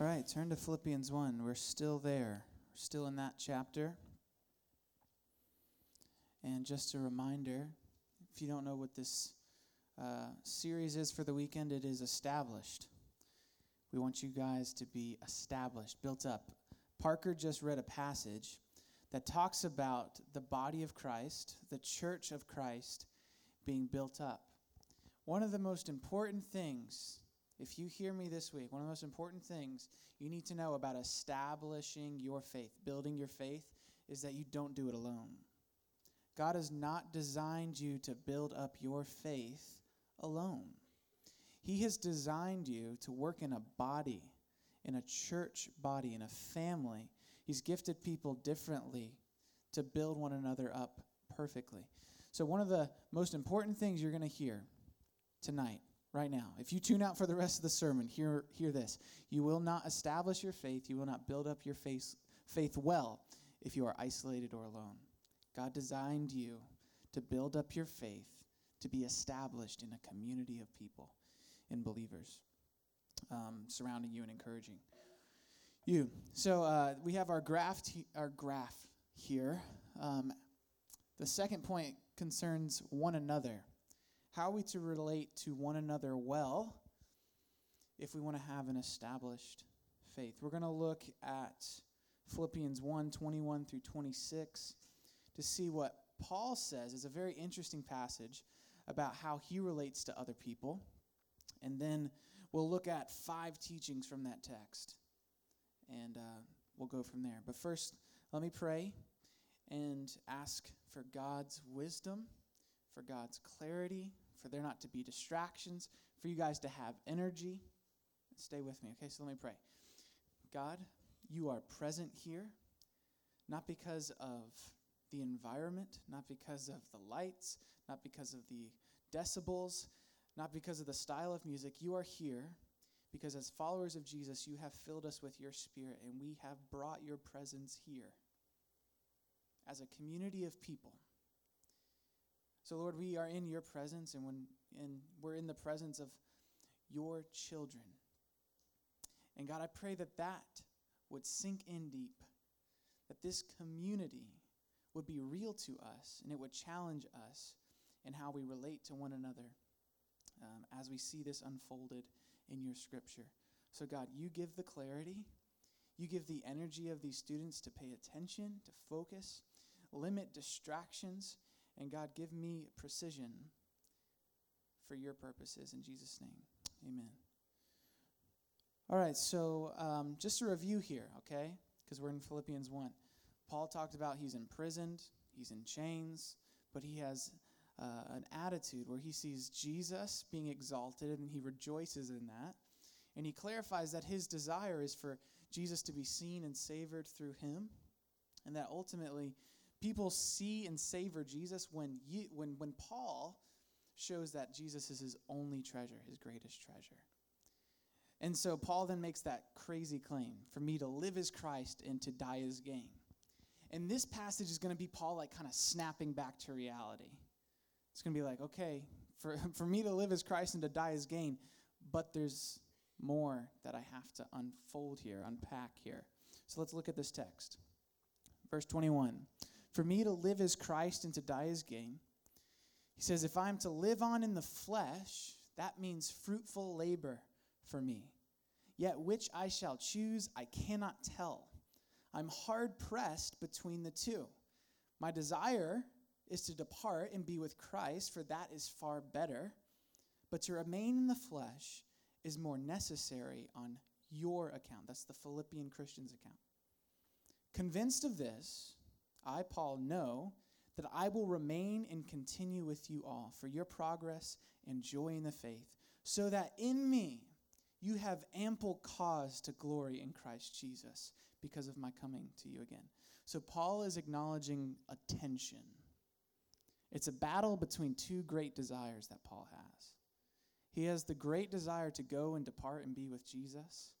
All right, turn to Philippians 1. We're still there, we're still in that chapter. And just a reminder if you don't know what this uh, series is for the weekend, it is established. We want you guys to be established, built up. Parker just read a passage that talks about the body of Christ, the church of Christ, being built up. One of the most important things, if you hear me this week, one of the most important things you need to know about establishing your faith, building your faith, is that you don't do it alone. God has not designed you to build up your faith alone. He has designed you to work in a body, in a church body, in a family. He's gifted people differently to build one another up perfectly. So, one of the most important things you're going to hear tonight, right now, if you tune out for the rest of the sermon, hear, hear this. You will not establish your faith, you will not build up your faith, faith well if you are isolated or alone. God designed you to build up your faith, to be established in a community of people, in believers um, surrounding you and encouraging you. So uh, we have our graph, t- our graph here. Um, the second point concerns one another. How are we to relate to one another well if we want to have an established faith? We're going to look at Philippians 1 21 through 26 to see what Paul says. It's a very interesting passage about how he relates to other people. And then we'll look at five teachings from that text. And uh, we'll go from there. But first, let me pray and ask for God's wisdom, for God's clarity, for there not to be distractions, for you guys to have energy. Stay with me, okay? So let me pray. God, you are present here, not because of the environment, not because of the lights, not because of the decibels, not because of the style of music. You are here because, as followers of Jesus, you have filled us with your spirit, and we have brought your presence here as a community of people. So, Lord, we are in your presence, and, when, and we're in the presence of your children. And God, I pray that that would sink in deep, that this community would be real to us and it would challenge us in how we relate to one another um, as we see this unfolded in your scripture. So, God, you give the clarity, you give the energy of these students to pay attention, to focus, limit distractions, and God, give me precision for your purposes. In Jesus' name, amen. All right, so um, just a review here, okay? Because we're in Philippians 1. Paul talked about he's imprisoned, he's in chains, but he has uh, an attitude where he sees Jesus being exalted and he rejoices in that. And he clarifies that his desire is for Jesus to be seen and savored through him, and that ultimately people see and savor Jesus when, you, when, when Paul shows that Jesus is his only treasure, his greatest treasure. And so Paul then makes that crazy claim for me to live as Christ and to die as gain. And this passage is going to be Paul like kind of snapping back to reality. It's going to be like, okay, for, for me to live as Christ and to die as gain, but there's more that I have to unfold here, unpack here. So let's look at this text. Verse 21 For me to live as Christ and to die as gain. He says, If I'm to live on in the flesh, that means fruitful labor for me. Yet which I shall choose, I cannot tell. I'm hard pressed between the two. My desire is to depart and be with Christ, for that is far better. But to remain in the flesh is more necessary on your account. That's the Philippian Christian's account. Convinced of this, I, Paul, know that I will remain and continue with you all for your progress and joy in the faith, so that in me you have ample cause to glory in Christ Jesus because of my coming to you again. So Paul is acknowledging a tension. It's a battle between two great desires that Paul has. He has the great desire to go and depart and be with Jesus,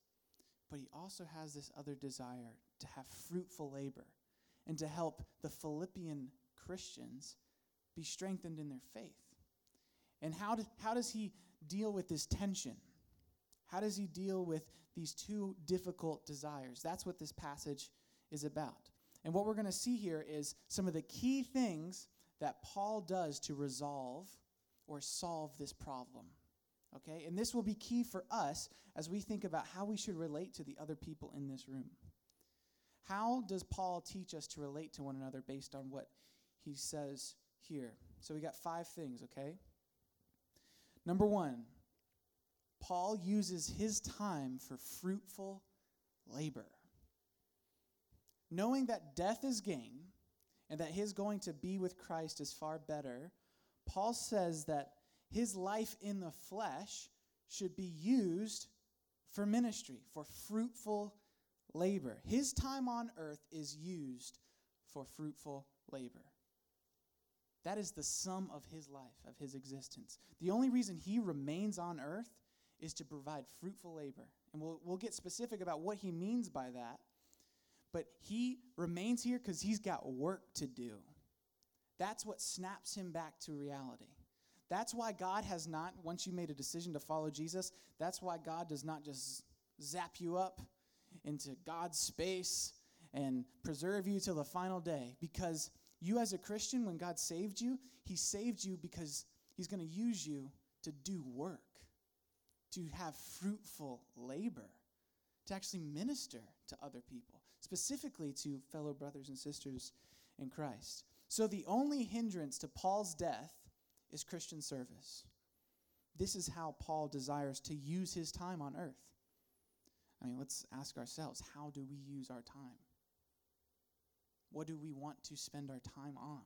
but he also has this other desire to have fruitful labor and to help the Philippian Christians be strengthened in their faith. And how, do, how does he deal with this tension? How does he deal with these two difficult desires? That's what this passage is about. And what we're going to see here is some of the key things that Paul does to resolve or solve this problem. Okay? And this will be key for us as we think about how we should relate to the other people in this room. How does Paul teach us to relate to one another based on what he says here? So we got five things, okay? Number one, Paul uses his time for fruitful labor. Knowing that death is gain and that his going to be with Christ is far better, Paul says that his life in the flesh should be used for ministry, for fruitful labor. His time on earth is used for fruitful labor. That is the sum of his life, of his existence. The only reason he remains on earth is to provide fruitful labor. And we'll, we'll get specific about what he means by that. But he remains here because he's got work to do. That's what snaps him back to reality. That's why God has not, once you made a decision to follow Jesus, that's why God does not just zap you up into God's space and preserve you till the final day. Because you, as a Christian, when God saved you, He saved you because He's going to use you to do work, to have fruitful labor, to actually minister to other people, specifically to fellow brothers and sisters in Christ. So the only hindrance to Paul's death is Christian service. This is how Paul desires to use his time on earth. I mean, let's ask ourselves how do we use our time? What do we want to spend our time on?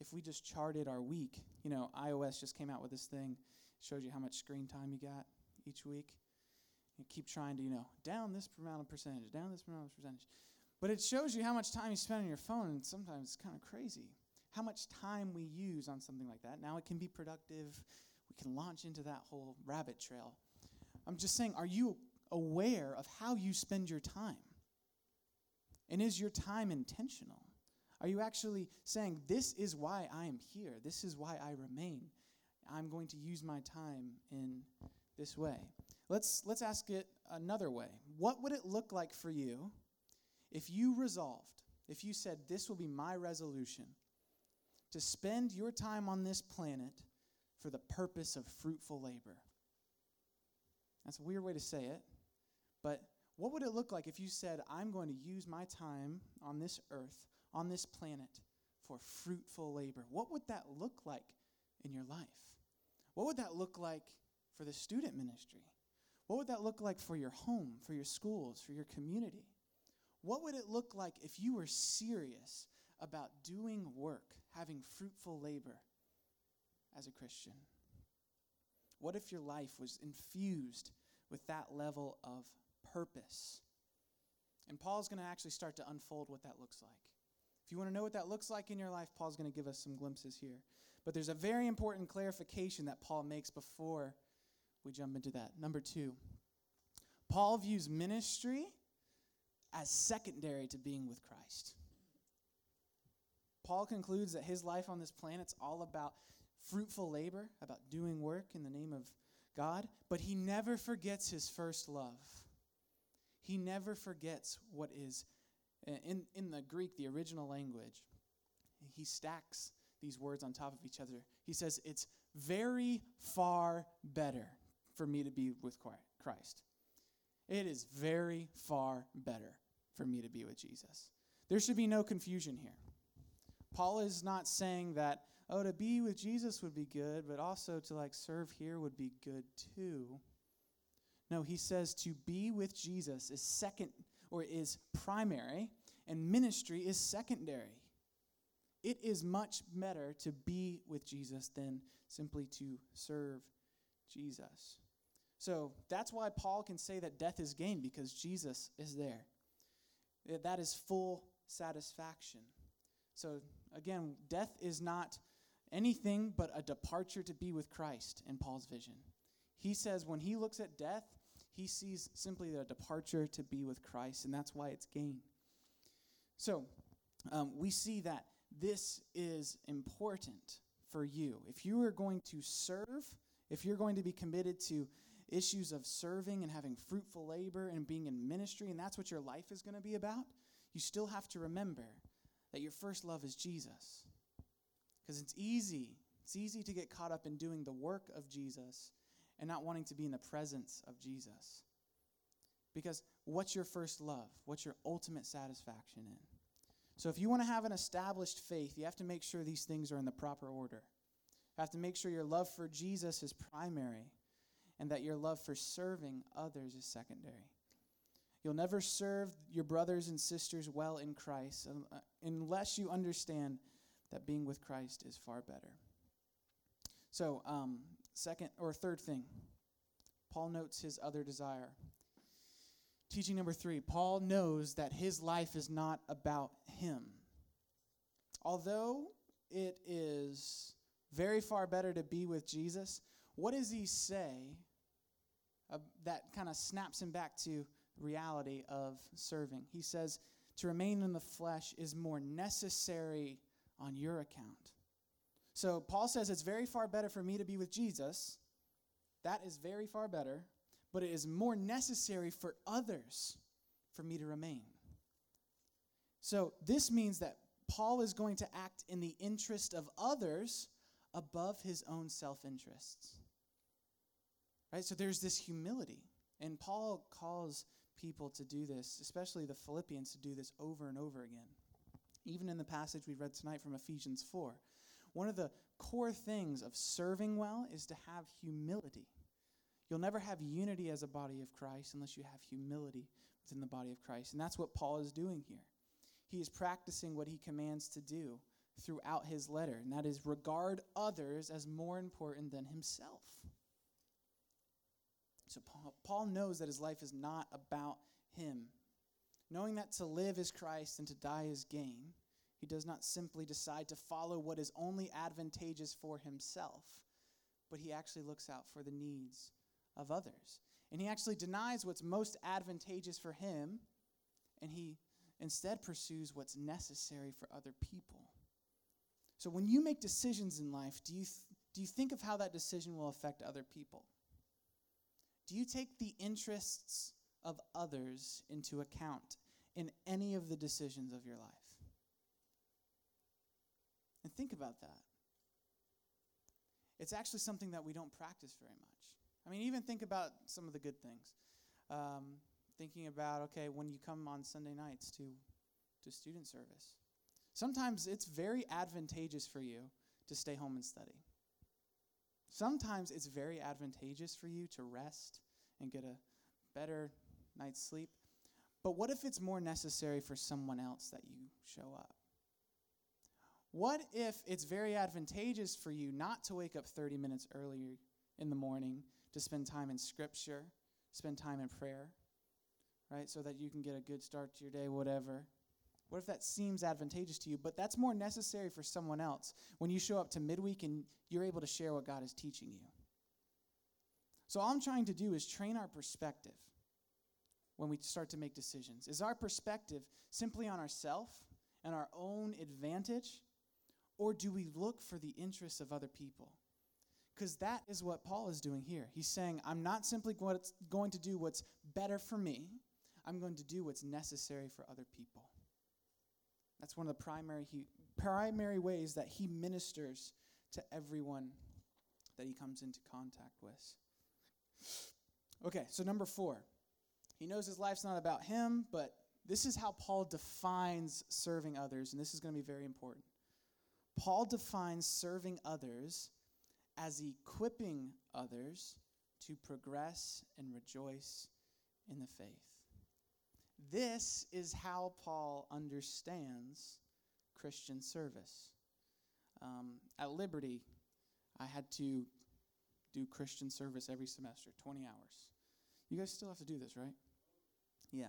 If we just charted our week, you know, iOS just came out with this thing, shows you how much screen time you got each week. You keep trying to, you know, down this amount of percentage, down this amount of percentage. But it shows you how much time you spend on your phone, and sometimes it's kind of crazy how much time we use on something like that. Now it can be productive. We can launch into that whole rabbit trail. I'm just saying, are you aware of how you spend your time? And is your time intentional? Are you actually saying, This is why I am here? This is why I remain? I'm going to use my time in this way. Let's, let's ask it another way. What would it look like for you if you resolved, if you said, This will be my resolution to spend your time on this planet for the purpose of fruitful labor. That's a weird way to say it, but what would it look like if you said, I'm going to use my time on this earth, on this planet, for fruitful labor? What would that look like in your life? What would that look like for the student ministry? What would that look like for your home, for your schools, for your community? What would it look like if you were serious about doing work, having fruitful labor as a Christian? What if your life was infused with that level of purpose? And Paul's going to actually start to unfold what that looks like. If you want to know what that looks like in your life, Paul's going to give us some glimpses here. But there's a very important clarification that Paul makes before we jump into that. Number two, Paul views ministry as secondary to being with Christ. Paul concludes that his life on this planet's all about fruitful labor, about doing work in the name of God, but he never forgets his first love. He never forgets what is, uh, in, in the Greek, the original language, he stacks these words on top of each other. He says, It's very far better for me to be with Christ. It is very far better for me to be with Jesus. There should be no confusion here. Paul is not saying that, oh, to be with Jesus would be good, but also to like serve here would be good too. No, he says to be with Jesus is second or is primary, and ministry is secondary. It is much better to be with Jesus than simply to serve Jesus. So that's why Paul can say that death is gain because Jesus is there. That is full satisfaction. So again, death is not anything but a departure to be with Christ in Paul's vision. He says when he looks at death, he sees simply a departure to be with Christ, and that's why it's gain. So um, we see that this is important for you. If you are going to serve, if you're going to be committed to issues of serving and having fruitful labor and being in ministry, and that's what your life is going to be about, you still have to remember that your first love is Jesus. Because it's easy, it's easy to get caught up in doing the work of Jesus and not wanting to be in the presence of Jesus. Because what's your first love? What's your ultimate satisfaction in? So if you want to have an established faith, you have to make sure these things are in the proper order. You have to make sure your love for Jesus is primary and that your love for serving others is secondary. You'll never serve your brothers and sisters well in Christ uh, unless you understand that being with Christ is far better. So, um, second or third thing, Paul notes his other desire. Teaching number three Paul knows that his life is not about him. Although it is very far better to be with Jesus, what does he say that kind of snaps him back to reality of serving? He says, to remain in the flesh is more necessary on your account. So Paul says it's very far better for me to be with Jesus. That is very far better but it is more necessary for others for me to remain. So this means that Paul is going to act in the interest of others above his own self interests. Right? So there's this humility. And Paul calls people to do this, especially the Philippians, to do this over and over again. Even in the passage we read tonight from Ephesians 4. One of the core things of serving well is to have humility. You'll never have unity as a body of Christ unless you have humility within the body of Christ. And that's what Paul is doing here. He is practicing what he commands to do throughout his letter, and that is regard others as more important than himself. So Paul, Paul knows that his life is not about him. Knowing that to live is Christ and to die is gain, he does not simply decide to follow what is only advantageous for himself, but he actually looks out for the needs of others. And he actually denies what's most advantageous for him, and he instead pursues what's necessary for other people. So when you make decisions in life, do you, th- do you think of how that decision will affect other people? Do you take the interests of others into account in any of the decisions of your life? And think about that. It's actually something that we don't practice very much. I mean, even think about some of the good things. Um, thinking about, okay, when you come on Sunday nights to, to student service, sometimes it's very advantageous for you to stay home and study. Sometimes it's very advantageous for you to rest and get a better night's sleep. But what if it's more necessary for someone else that you show up? What if it's very advantageous for you not to wake up 30 minutes earlier in the morning to spend time in Scripture, spend time in prayer, right? So that you can get a good start to your day, whatever. What if that seems advantageous to you, but that's more necessary for someone else when you show up to midweek and you're able to share what God is teaching you? So, all I'm trying to do is train our perspective when we start to make decisions. Is our perspective simply on ourselves and our own advantage, or do we look for the interests of other people? Because that is what Paul is doing here. He's saying, I'm not simply going to do what's better for me, I'm going to do what's necessary for other people. That's one of the primary, he, primary ways that he ministers to everyone that he comes into contact with. Okay, so number four. He knows his life's not about him, but this is how Paul defines serving others, and this is going to be very important. Paul defines serving others as equipping others to progress and rejoice in the faith. This is how Paul understands Christian service. Um, at Liberty, I had to do Christian service every semester, 20 hours. You guys still have to do this, right? Yeah.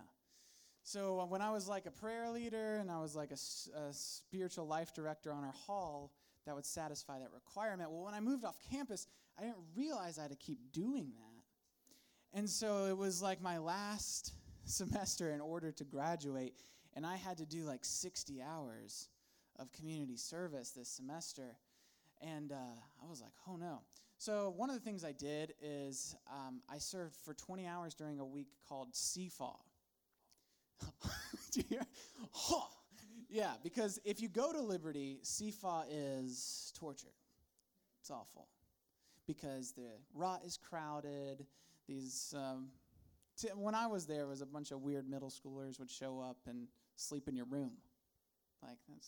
So uh, when I was like a prayer leader and I was like a, a spiritual life director on our hall, that would satisfy that requirement. Well, when I moved off campus, I didn't realize I had to keep doing that. And so it was like my last semester in order to graduate, and I had to do like 60 hours of community service this semester. And uh, I was like, oh no. So, one of the things I did is um, I served for 20 hours during a week called CFAW. Do you hear? Yeah, because if you go to Liberty, CFAW is torture. It's awful. Because the rot is crowded. These, um, t- when I was there, was a bunch of weird middle schoolers would show up and sleep in your room. Like, that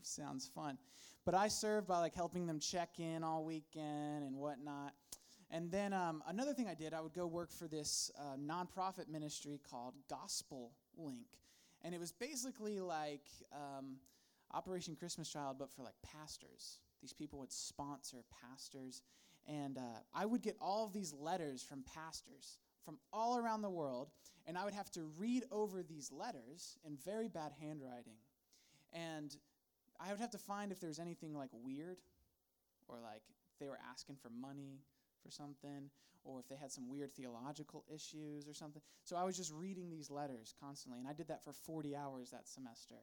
sounds fun. But I served by like helping them check in all weekend and whatnot. And then um, another thing I did, I would go work for this uh, nonprofit ministry called Gospel Link. And it was basically like um, Operation Christmas Child, but for like pastors. These people would sponsor pastors. And uh, I would get all of these letters from pastors from all around the world. And I would have to read over these letters in very bad handwriting. And I would have to find if there was anything like weird or like they were asking for money for something or if they had some weird theological issues or something. So I was just reading these letters constantly and I did that for 40 hours that semester,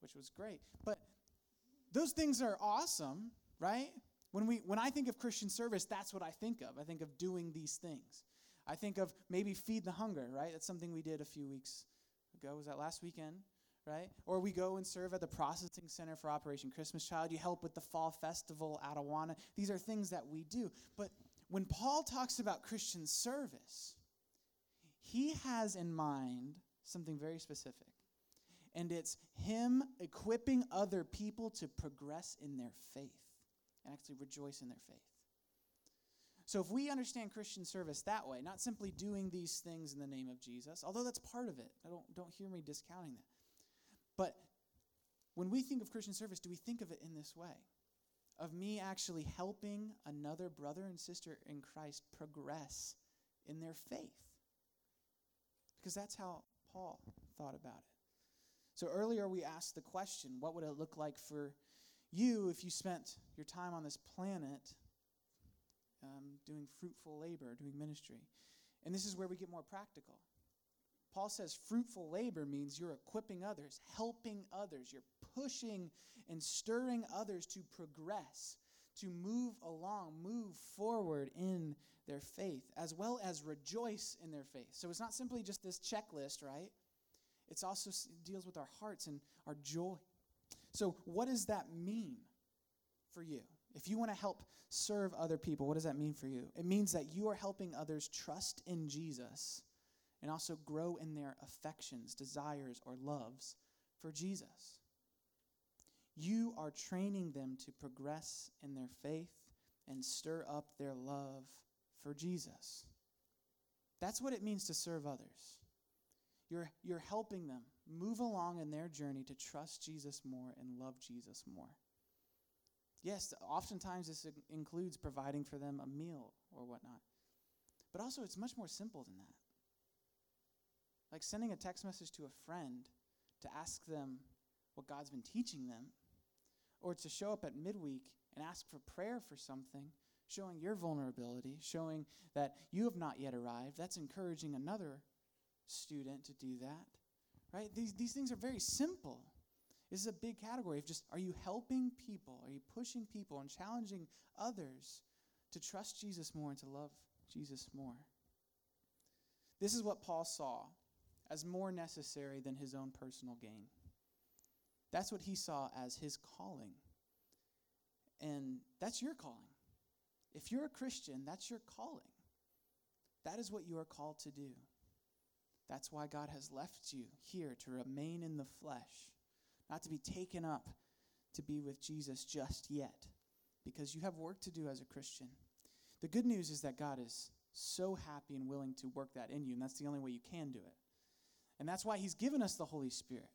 which was great. But those things are awesome, right? When we when I think of Christian service, that's what I think of. I think of doing these things. I think of maybe feed the hunger, right? That's something we did a few weeks ago. Was that last weekend? right? Or we go and serve at the processing center for Operation Christmas Child. You help with the fall festival at Awana. These are things that we do. But when Paul talks about Christian service, he has in mind something very specific. And it's him equipping other people to progress in their faith and actually rejoice in their faith. So, if we understand Christian service that way, not simply doing these things in the name of Jesus, although that's part of it, I don't, don't hear me discounting that. But when we think of Christian service, do we think of it in this way? Of me actually helping another brother and sister in Christ progress in their faith. Because that's how Paul thought about it. So earlier we asked the question what would it look like for you if you spent your time on this planet um, doing fruitful labor, doing ministry? And this is where we get more practical. Paul says fruitful labor means you're equipping others, helping others, you're pushing and stirring others to progress, to move along, move forward in their faith, as well as rejoice in their faith. So it's not simply just this checklist, right? It's also it deals with our hearts and our joy. So, what does that mean for you? If you want to help serve other people, what does that mean for you? It means that you are helping others trust in Jesus and also grow in their affections, desires, or loves for Jesus. You are training them to progress in their faith and stir up their love for Jesus. That's what it means to serve others. You're, you're helping them move along in their journey to trust Jesus more and love Jesus more. Yes, oftentimes this includes providing for them a meal or whatnot. But also, it's much more simple than that. Like sending a text message to a friend to ask them what God's been teaching them, or to show up at midweek and ask for prayer for something, showing your vulnerability, showing that you have not yet arrived. That's encouraging another student to do that. Right? These, these things are very simple. This is a big category of just are you helping people? Are you pushing people and challenging others to trust Jesus more and to love Jesus more? This is what Paul saw as more necessary than his own personal gain. That's what he saw as his calling. And that's your calling. If you're a Christian, that's your calling. That is what you are called to do. That's why God has left you here to remain in the flesh, not to be taken up to be with Jesus just yet, because you have work to do as a Christian. The good news is that God is so happy and willing to work that in you, and that's the only way you can do it. And that's why He's given us the Holy Spirit.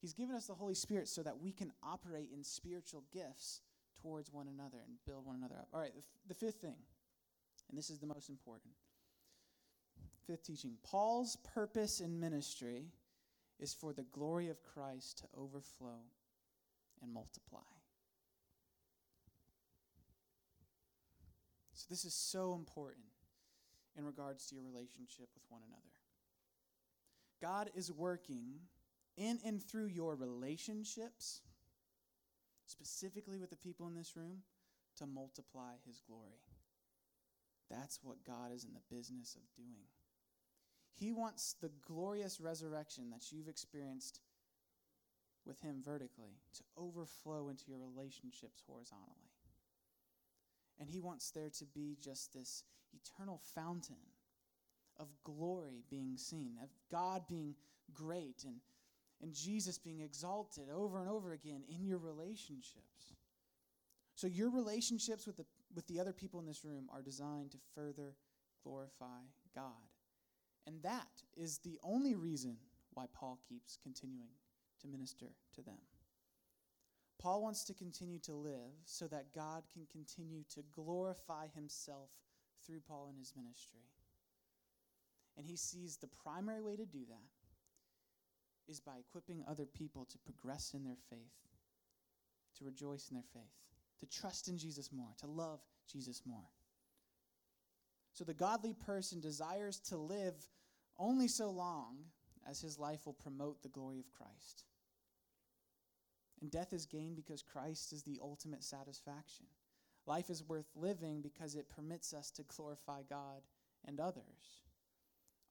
He's given us the Holy Spirit so that we can operate in spiritual gifts towards one another and build one another up. All right, the, f- the fifth thing, and this is the most important. Fifth teaching Paul's purpose in ministry is for the glory of Christ to overflow and multiply. So, this is so important in regards to your relationship with one another. God is working in and through your relationships, specifically with the people in this room, to multiply his glory. That's what God is in the business of doing. He wants the glorious resurrection that you've experienced with Him vertically to overflow into your relationships horizontally. And He wants there to be just this eternal fountain of glory being seen, of God being great and, and Jesus being exalted over and over again in your relationships. So, your relationships with the, with the other people in this room are designed to further glorify God. And that is the only reason why Paul keeps continuing to minister to them. Paul wants to continue to live so that God can continue to glorify himself through Paul and his ministry. And he sees the primary way to do that is by equipping other people to progress in their faith, to rejoice in their faith, to trust in Jesus more, to love Jesus more. So the godly person desires to live only so long as his life will promote the glory of Christ. And death is gained because Christ is the ultimate satisfaction. Life is worth living because it permits us to glorify God and others.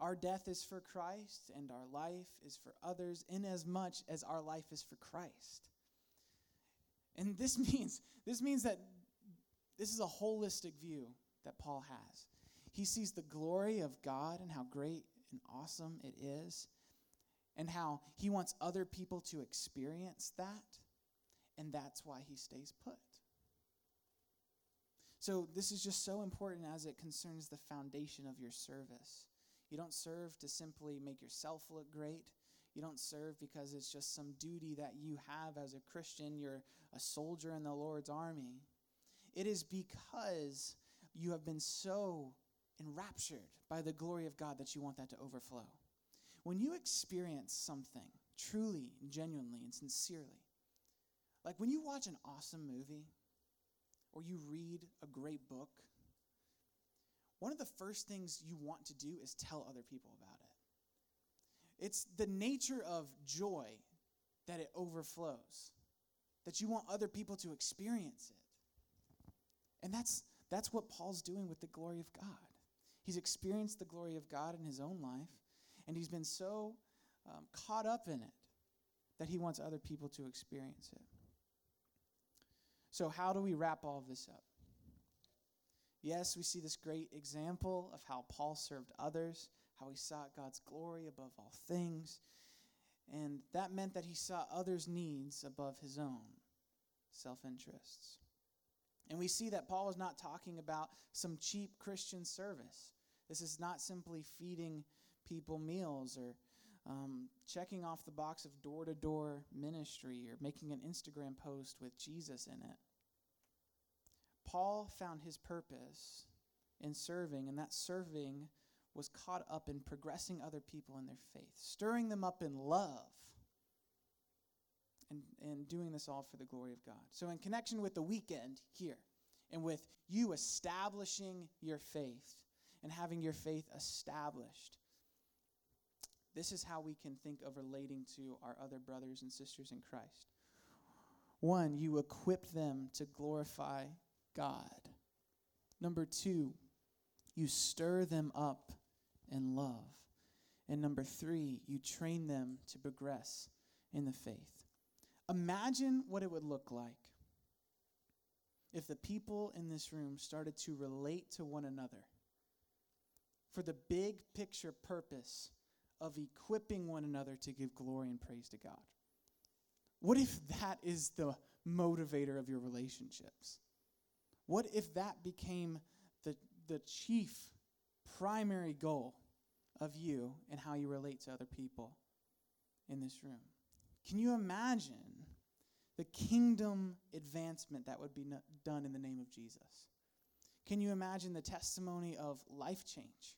Our death is for Christ, and our life is for others, inasmuch as much as our life is for Christ. And this means, this means that this is a holistic view that Paul has. He sees the glory of God and how great and awesome it is, and how he wants other people to experience that and that's why he stays put. So, this is just so important as it concerns the foundation of your service. You don't serve to simply make yourself look great. You don't serve because it's just some duty that you have as a Christian. You're a soldier in the Lord's army. It is because you have been so enraptured by the glory of God that you want that to overflow. When you experience something truly, genuinely, and sincerely, like when you watch an awesome movie or you read a great book, one of the first things you want to do is tell other people about it. It's the nature of joy that it overflows, that you want other people to experience it. And that's, that's what Paul's doing with the glory of God. He's experienced the glory of God in his own life, and he's been so um, caught up in it that he wants other people to experience it. So, how do we wrap all of this up? Yes, we see this great example of how Paul served others, how he sought God's glory above all things. And that meant that he saw others' needs above his own self interests. And we see that Paul is not talking about some cheap Christian service. This is not simply feeding people meals or um, checking off the box of door to door ministry or making an Instagram post with Jesus in it. Paul found his purpose in serving, and that serving was caught up in progressing other people in their faith, stirring them up in love, and, and doing this all for the glory of God. So, in connection with the weekend here, and with you establishing your faith and having your faith established, this is how we can think of relating to our other brothers and sisters in Christ. One, you equip them to glorify God. Number two, you stir them up in love. And number three, you train them to progress in the faith. Imagine what it would look like if the people in this room started to relate to one another for the big picture purpose of equipping one another to give glory and praise to God? What if that is the motivator of your relationships? What if that became the, the chief primary goal of you and how you relate to other people in this room? Can you imagine the kingdom advancement that would be no, done in the name of Jesus? Can you imagine the testimony of life change,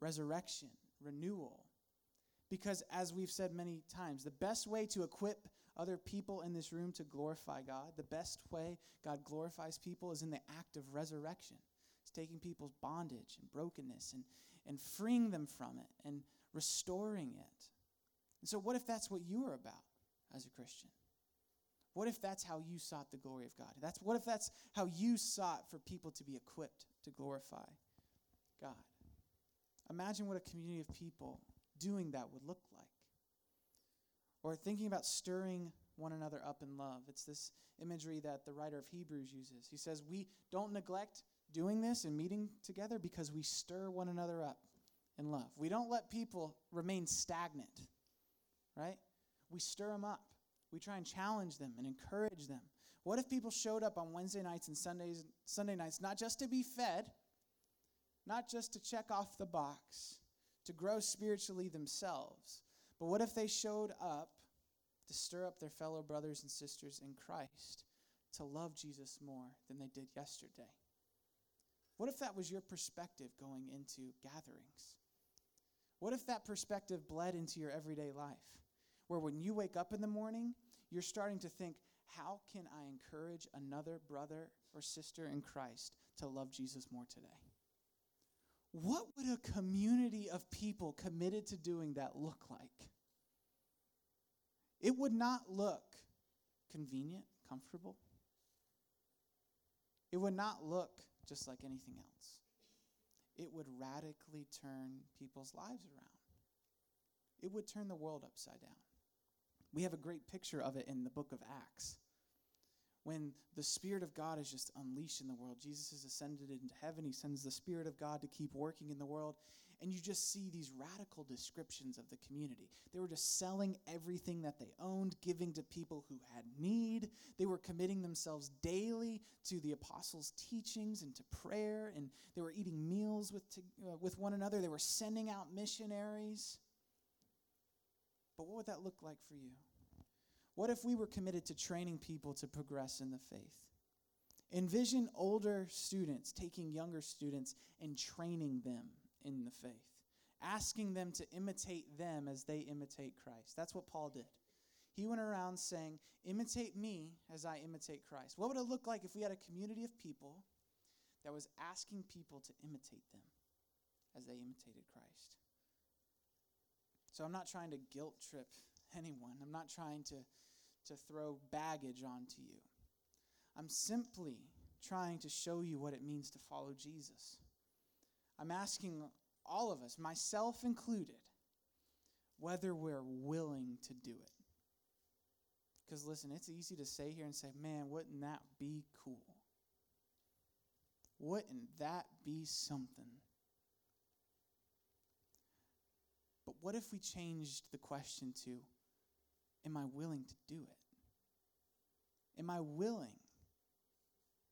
resurrection, renewal, because, as we've said many times, the best way to equip other people in this room to glorify God, the best way God glorifies people is in the act of resurrection. It's taking people's bondage and brokenness and, and freeing them from it and restoring it. And so, what if that's what you are about as a Christian? What if that's how you sought the glory of God? That's, what if that's how you sought for people to be equipped to glorify God. Imagine what a community of people doing that would look like. Or thinking about stirring one another up in love. It's this imagery that the writer of Hebrews uses. He says, We don't neglect doing this and meeting together because we stir one another up in love. We don't let people remain stagnant, right? We stir them up. We try and challenge them and encourage them. What if people showed up on Wednesday nights and Sundays, Sunday nights not just to be fed, not just to check off the box, to grow spiritually themselves, but what if they showed up to stir up their fellow brothers and sisters in Christ to love Jesus more than they did yesterday? What if that was your perspective going into gatherings? What if that perspective bled into your everyday life? Where when you wake up in the morning, you're starting to think, how can I encourage another brother or sister in Christ to love Jesus more today? What would a community of people committed to doing that look like? It would not look convenient, comfortable. It would not look just like anything else. It would radically turn people's lives around. It would turn the world upside down. We have a great picture of it in the book of Acts. When the Spirit of God is just unleashed in the world, Jesus has ascended into heaven. He sends the Spirit of God to keep working in the world. And you just see these radical descriptions of the community. They were just selling everything that they owned, giving to people who had need. They were committing themselves daily to the apostles' teachings and to prayer, and they were eating meals with, to, uh, with one another. They were sending out missionaries. But what would that look like for you? What if we were committed to training people to progress in the faith? Envision older students taking younger students and training them in the faith, asking them to imitate them as they imitate Christ. That's what Paul did. He went around saying, Imitate me as I imitate Christ. What would it look like if we had a community of people that was asking people to imitate them as they imitated Christ? So I'm not trying to guilt trip anyone. I'm not trying to, to throw baggage onto you. I'm simply trying to show you what it means to follow Jesus. I'm asking all of us, myself included, whether we're willing to do it. Because listen, it's easy to say here and say, man, wouldn't that be cool? Wouldn't that be something? But what if we changed the question to, Am I willing to do it? Am I willing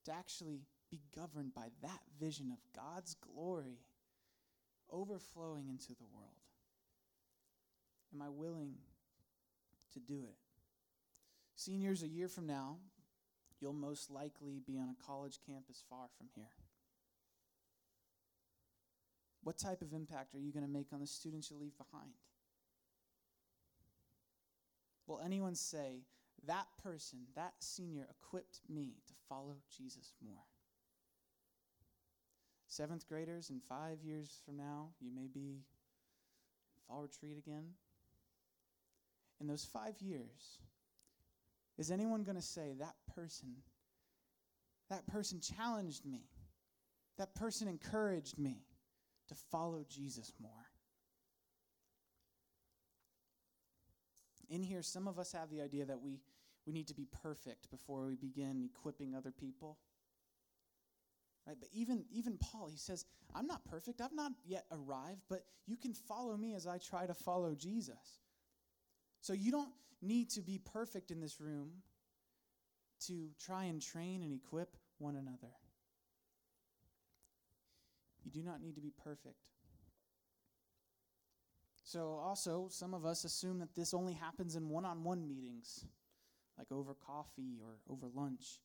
to actually be governed by that vision of God's glory overflowing into the world? Am I willing to do it? Seniors, a year from now, you'll most likely be on a college campus far from here. What type of impact are you going to make on the students you leave behind? Will anyone say, that person, that senior, equipped me to follow Jesus more? Seventh graders, in five years from now, you may be fall retreat again. In those five years, is anyone going to say, that person, that person challenged me, that person encouraged me? to follow Jesus more. In here, some of us have the idea that we, we need to be perfect before we begin equipping other people. Right? But even, even Paul, he says, I'm not perfect. I've not yet arrived, but you can follow me as I try to follow Jesus. So you don't need to be perfect in this room to try and train and equip one another. You do not need to be perfect. So, also, some of us assume that this only happens in one on one meetings, like over coffee or over lunch.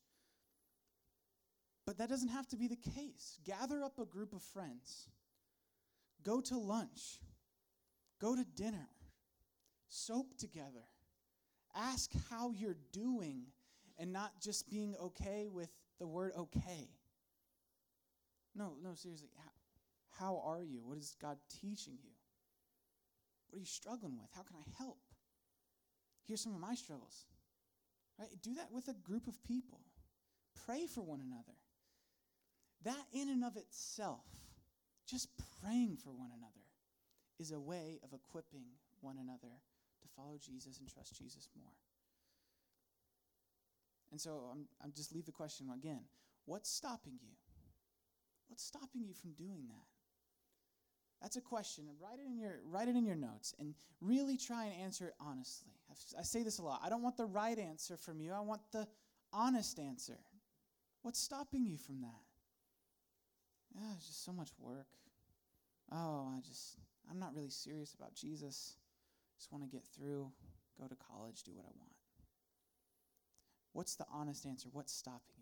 But that doesn't have to be the case. Gather up a group of friends, go to lunch, go to dinner, soak together, ask how you're doing, and not just being okay with the word okay. No, no, seriously. How, how are you? What is God teaching you? What are you struggling with? How can I help? Here's some of my struggles. Right? Do that with a group of people. Pray for one another. That in and of itself just praying for one another is a way of equipping one another to follow Jesus and trust Jesus more. And so I'm, I'm just leave the question again. What's stopping you? What's stopping you from doing that? That's a question. Write it in your write it in your notes and really try and answer it honestly. I say this a lot. I don't want the right answer from you. I want the honest answer. What's stopping you from that? Yeah, it's just so much work. Oh, I just I'm not really serious about Jesus. Just want to get through, go to college, do what I want. What's the honest answer? What's stopping you?